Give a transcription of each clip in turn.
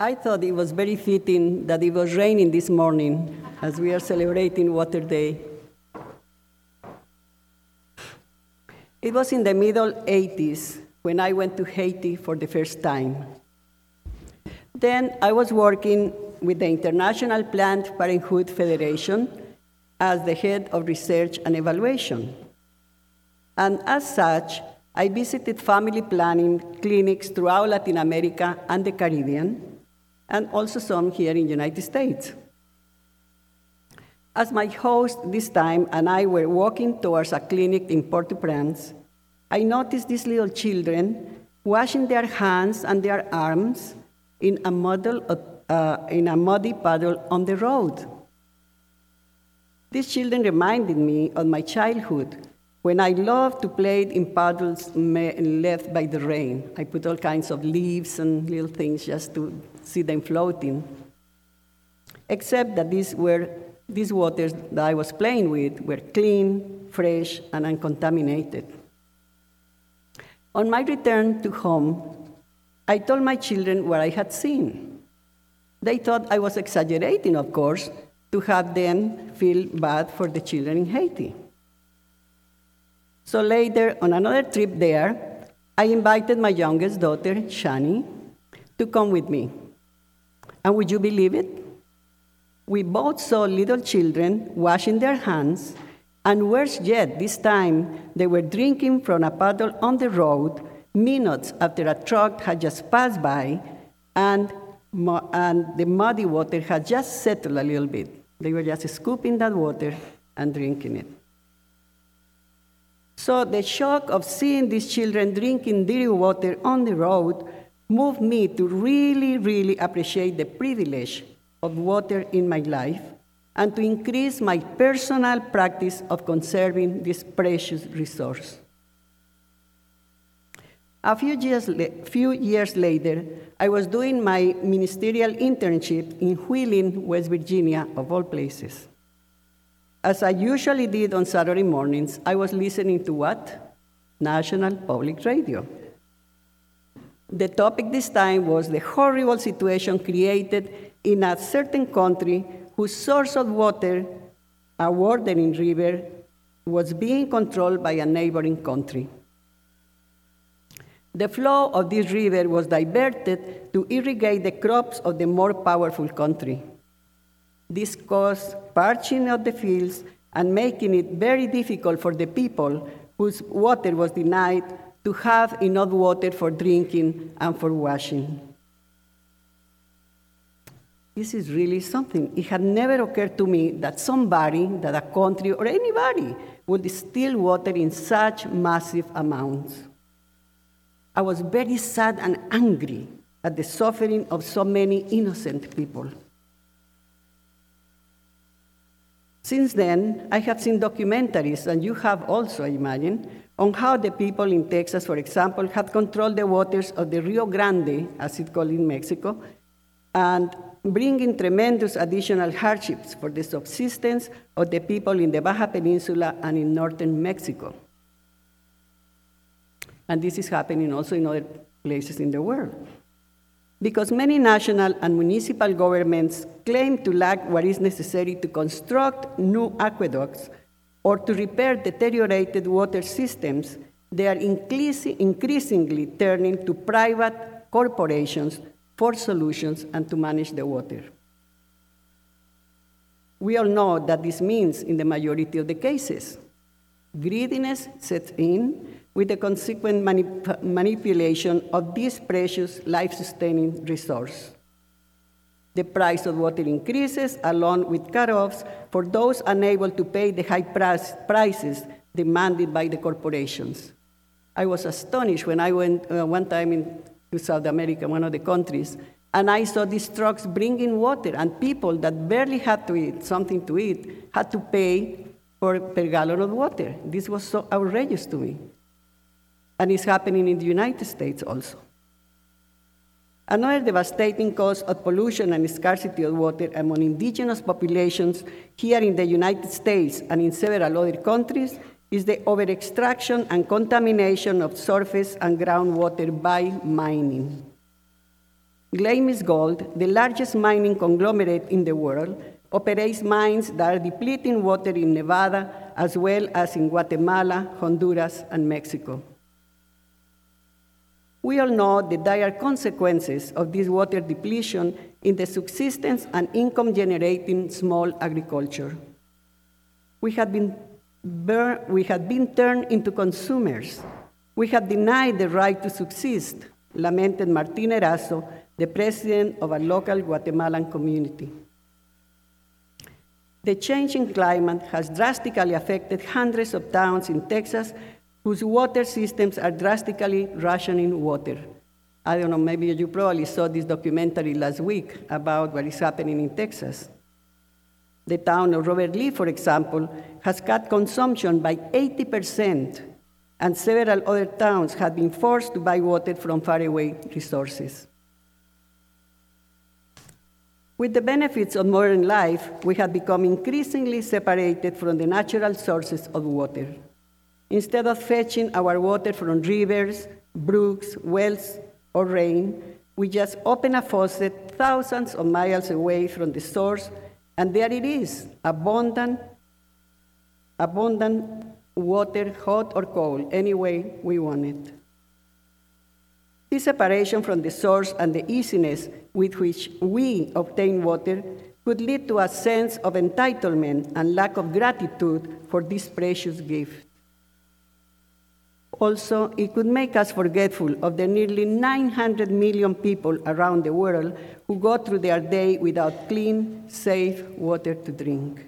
I thought it was very fitting that it was raining this morning as we are celebrating Water Day. It was in the middle 80s when I went to Haiti for the first time. Then I was working with the International Planned Parenthood Federation as the head of research and evaluation. And as such, I visited family planning clinics throughout Latin America and the Caribbean, and also some here in the United States. As my host this time and I were walking towards a clinic in Port-au-Prince, I noticed these little children washing their hands and their arms in a, model, uh, in a muddy puddle on the road. These children reminded me of my childhood when I loved to play in puddles left by the rain. I put all kinds of leaves and little things just to see them floating. Except that these were these waters that I was playing with were clean, fresh, and uncontaminated. On my return to home, I told my children what I had seen. They thought I was exaggerating, of course, to have them feel bad for the children in Haiti. So later, on another trip there, I invited my youngest daughter, Shani, to come with me. And would you believe it? We both saw little children washing their hands, and worse yet, this time they were drinking from a puddle on the road minutes after a truck had just passed by and, and the muddy water had just settled a little bit. They were just scooping that water and drinking it. So the shock of seeing these children drinking dirty water on the road moved me to really, really appreciate the privilege of water in my life and to increase my personal practice of conserving this precious resource. A few years, few years later, I was doing my ministerial internship in Wheeling, West Virginia, of all places. As I usually did on Saturday mornings, I was listening to what? National Public Radio. The topic this time was the horrible situation created in a certain country whose source of water, a watering river, was being controlled by a neighboring country. The flow of this river was diverted to irrigate the crops of the more powerful country. This caused parching of the fields and making it very difficult for the people whose water was denied to have enough water for drinking and for washing. This is really something. It had never occurred to me that somebody, that a country, or anybody would steal water in such massive amounts. I was very sad and angry at the suffering of so many innocent people. Since then, I have seen documentaries, and you have also, I imagine, on how the people in Texas, for example, had controlled the waters of the Rio Grande, as it's called in Mexico, and bringing tremendous additional hardships for the subsistence of the people in the Baja Peninsula and in northern Mexico. And this is happening also in other places in the world. Because many national and municipal governments claim to lack what is necessary to construct new aqueducts or to repair deteriorated water systems, they are increasingly turning to private corporations for solutions and to manage the water. We all know that this means, in the majority of the cases, greediness sets in, with the consequent manip manipulation of this precious life-sustaining resource. The price of water increases along with cut-offs for those unable to pay the high price, prices demanded by the corporations. I was astonished when I went uh, one time in, to South America, one of the countries, and I saw these trucks bringing water, and people that barely had to eat something to eat had to pay for per gallon of water. This was so outrageous to me and it's happening in the United States also. Another devastating cause of pollution and scarcity of water among indigenous populations here in the United States and in several other countries is the overextraction and contamination of surface and groundwater by mining. Glamis Gold, the largest mining conglomerate in the world, operates mines that are depleting water in Nevada as well as in Guatemala, Honduras, and Mexico. We all know the dire consequences of this water depletion in the subsistence and income generating small agriculture. We had been, we had been turned into consumers. We had denied the right to subsist, lamented Martin Erazo, the president of a local Guatemalan community. The changing climate has drastically affected hundreds of towns in Texas whose water systems are drastically rationing water. I don't know, maybe you probably saw this documentary last week about what is happening in Texas. The town of Robert Lee, for example, has cut consumption by 80%, and several other towns have been forced to buy water from faraway resources. With the benefits of modern life, we have become increasingly separated from the natural sources of water. Instead of fetching our water from rivers, brooks, wells, or rain, we just open a faucet thousands of miles away from the source, and there it is, abundant, abundant water, hot or cold, any way we want it. This separation from the source and the easiness with which we obtain water could lead to a sense of entitlement and lack of gratitude for this precious gift. Also, it could make us forgetful of the nearly 900 million people around the world who go through their day without clean, safe water to drink.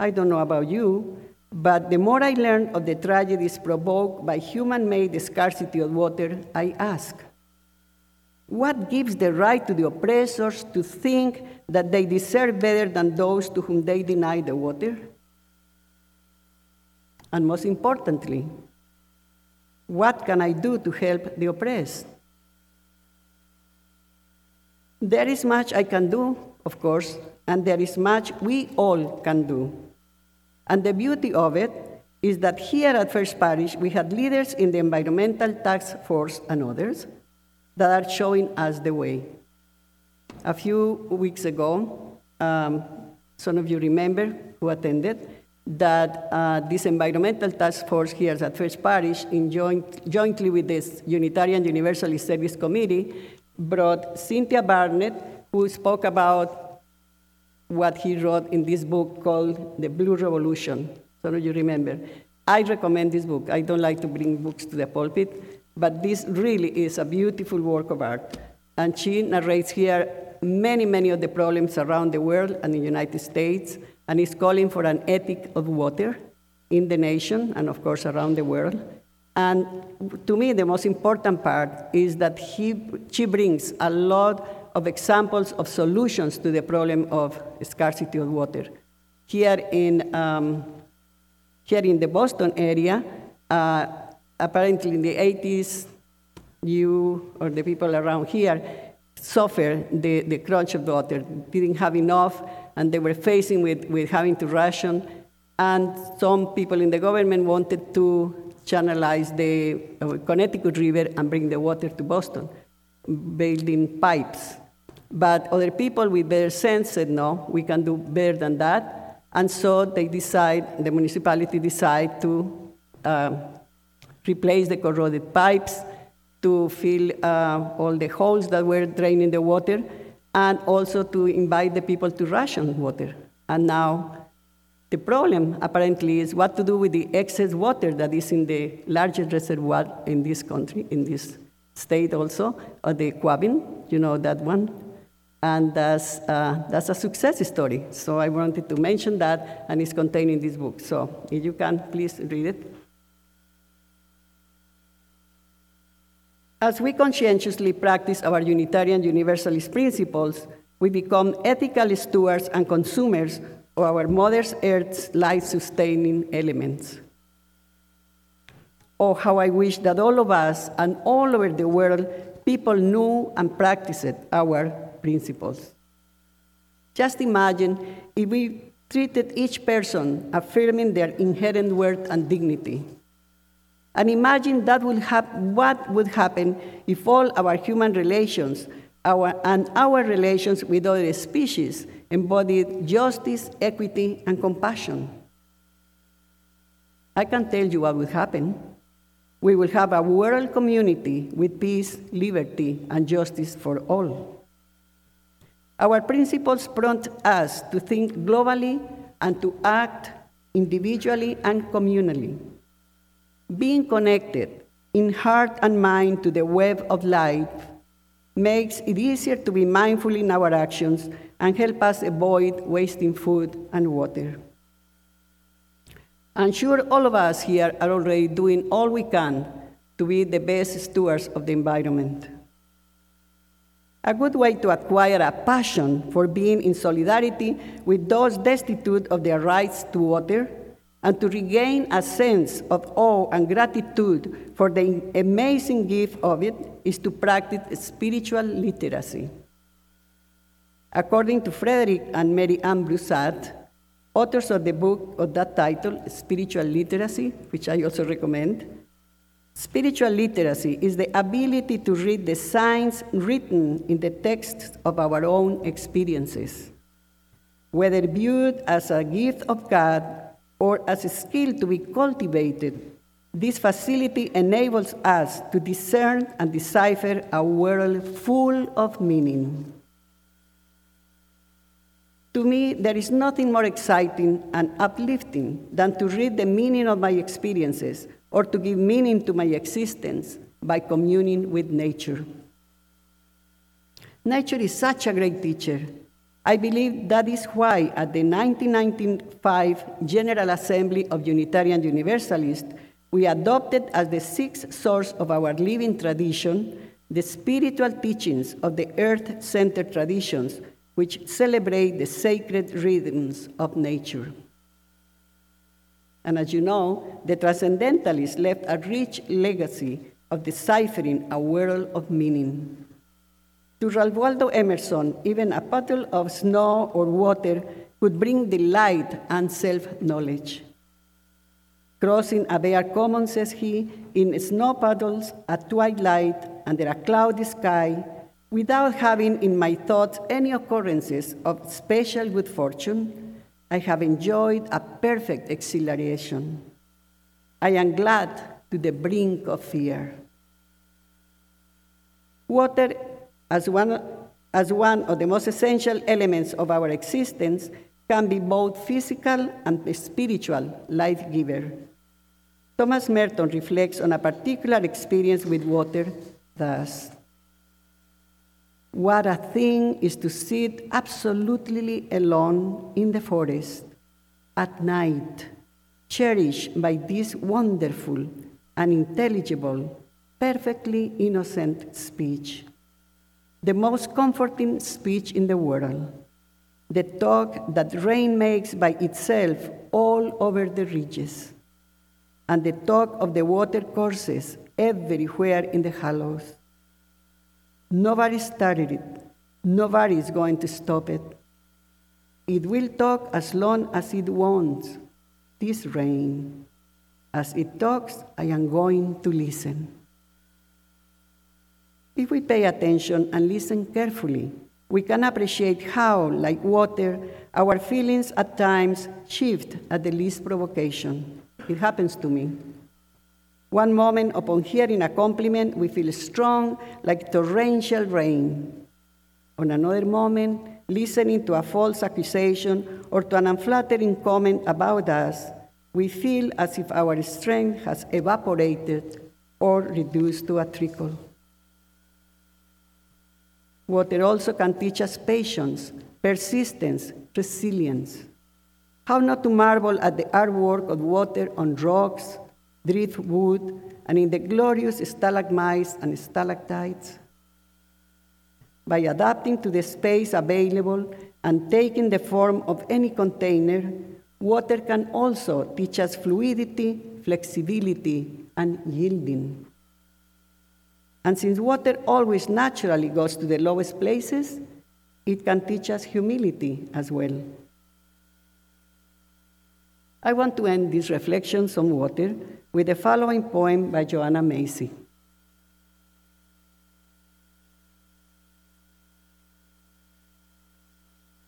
I don't know about you, but the more I learn of the tragedies provoked by human made scarcity of water, I ask what gives the right to the oppressors to think that they deserve better than those to whom they deny the water? And most importantly, what can I do to help the oppressed? There is much I can do, of course, and there is much we all can do. And the beauty of it is that here at First Parish, we had leaders in the Environmental Task Force and others that are showing us the way. A few weeks ago, um, some of you remember who attended, that uh, this environmental task force here at First Parish, in joint, jointly with this Unitarian Universalist Service Committee, brought Cynthia Barnett, who spoke about what he wrote in this book called The Blue Revolution. So you remember. I recommend this book. I don't like to bring books to the pulpit, but this really is a beautiful work of art. And she narrates here many, many of the problems around the world and the United States, and is calling for an ethic of water in the nation and, of course, around the world. And to me, the most important part is that he, she brings a lot of examples of solutions to the problem of scarcity of water. Here in, um, here in the Boston area, uh, apparently in the 80s, you or the people around here suffered the, the crunch of water, didn't have enough, and they were facing with, with having to ration. And some people in the government wanted to channelize the uh, Connecticut River and bring the water to Boston, building pipes. But other people with better sense said, no, we can do better than that. And so they decide, the municipality decide to uh, replace the corroded pipes, to fill uh, all the holes that were draining the water, and also to invite the people to ration water. And now the problem apparently is what to do with the excess water that is in the largest reservoir in this country, in this state also, uh, the Quabbin, you know that one, and that's, uh, that's a success story. So I wanted to mention that, and it's contained in this book. So if you can, please read it. As we conscientiously practice our Unitarian Universalist principles, we become ethical stewards and consumers of our Mother Earth's life sustaining elements. Oh, how I wish that all of us and all over the world people knew and practiced our principles. Just imagine if we treated each person affirming their inherent worth and dignity. And imagine that would hap- what would happen if all our human relations our, and our relations with other species embodied justice, equity, and compassion. I can tell you what would happen. We will have a world community with peace, liberty, and justice for all. Our principles prompt us to think globally and to act individually and communally. Being connected in heart and mind to the web of life makes it easier to be mindful in our actions and help us avoid wasting food and water. I'm sure all of us here are already doing all we can to be the best stewards of the environment. A good way to acquire a passion for being in solidarity with those destitute of their rights to water and to regain a sense of awe and gratitude for the amazing gift of it is to practice spiritual literacy. According to Frederick and Mary Ann Brussat, authors of the book of that title, Spiritual Literacy, which I also recommend. Spiritual literacy is the ability to read the signs written in the texts of our own experiences. Whether viewed as a gift of God or as a skill to be cultivated, this facility enables us to discern and decipher a world full of meaning. To me, there is nothing more exciting and uplifting than to read the meaning of my experiences or to give meaning to my existence by communing with nature. Nature is such a great teacher. I believe that is why at the 1995 General Assembly of Unitarian Universalists, we adopted as the sixth source of our living tradition the spiritual teachings of the earth centered traditions which celebrate the sacred rhythms of nature. And as you know, the Transcendentalists left a rich legacy of deciphering a world of meaning. To Ralph Waldo Emerson, even a puddle of snow or water could bring delight and self knowledge. Crossing a bare common, says he, in snow puddles at twilight under a cloudy sky, Without having in my thoughts any occurrences of special good fortune, I have enjoyed a perfect exhilaration. I am glad to the brink of fear. Water, as one, as one of the most essential elements of our existence, can be both physical and spiritual life giver. Thomas Merton reflects on a particular experience with water thus. What a thing is to sit absolutely alone in the forest at night, cherished by this wonderful, unintelligible, perfectly innocent speech. The most comforting speech in the world. The talk that rain makes by itself all over the ridges. And the talk of the water courses everywhere in the hollows Nobody started it. Nobody is going to stop it. It will talk as long as it wants. This rain. As it talks, I am going to listen. If we pay attention and listen carefully, we can appreciate how, like water, our feelings at times shift at the least provocation. It happens to me. One moment, upon hearing a compliment, we feel strong like torrential rain. On another moment, listening to a false accusation or to an unflattering comment about us, we feel as if our strength has evaporated or reduced to a trickle. Water also can teach us patience, persistence, resilience. How not to marvel at the artwork of water on rocks, driftwood, and in the glorious stalagmites and stalactites. By adapting to the space available and taking the form of any container, water can also teach us fluidity, flexibility, and yielding. And since water always naturally goes to the lowest places, it can teach us humility as well. I want to end these reflections on water with the following poem by Joanna Macy.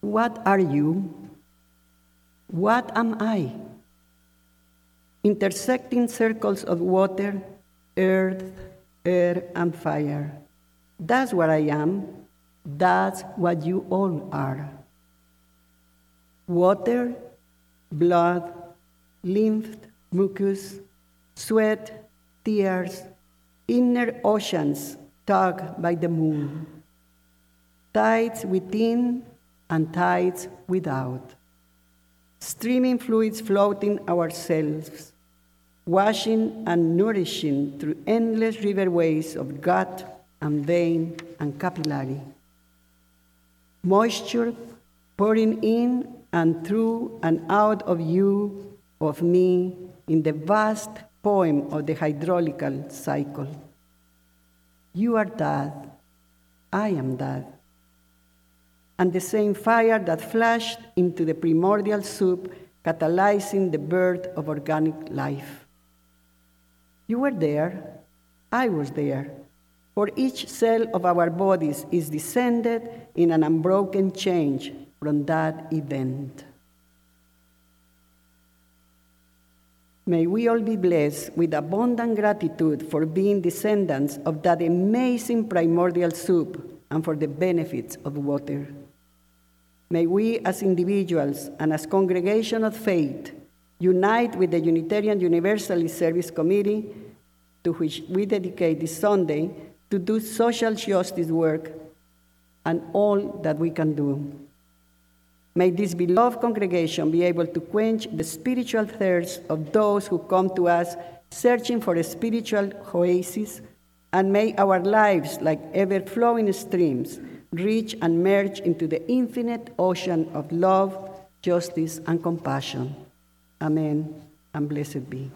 What are you? What am I? Intersecting circles of water, earth, air, and fire. That's what I am. That's what you all are. Water, blood, lymph, mucus, sweat, tears, inner oceans tugged by the moon, tides within and tides without, streaming fluids floating ourselves, washing and nourishing through endless riverways of gut and vein and capillary. Moisture pouring in and through and out of you, of me, in the vast poem of the hydraulical cycle. You are that, I am that. And the same fire that flashed into the primordial soup, catalyzing the birth of organic life. You were there, I was there, for each cell of our bodies is descended in an unbroken change from that event. May we all be blessed with abundant gratitude for being descendants of that amazing primordial soup and for the benefits of water. May we, as individuals and as congregation of faith, unite with the Unitarian Universalist Service Committee, to which we dedicate this Sunday, to do social justice work and all that we can do. May this beloved congregation be able to quench the spiritual thirst of those who come to us searching for a spiritual oasis, and may our lives, like ever flowing streams, reach and merge into the infinite ocean of love, justice, and compassion. Amen, and blessed be.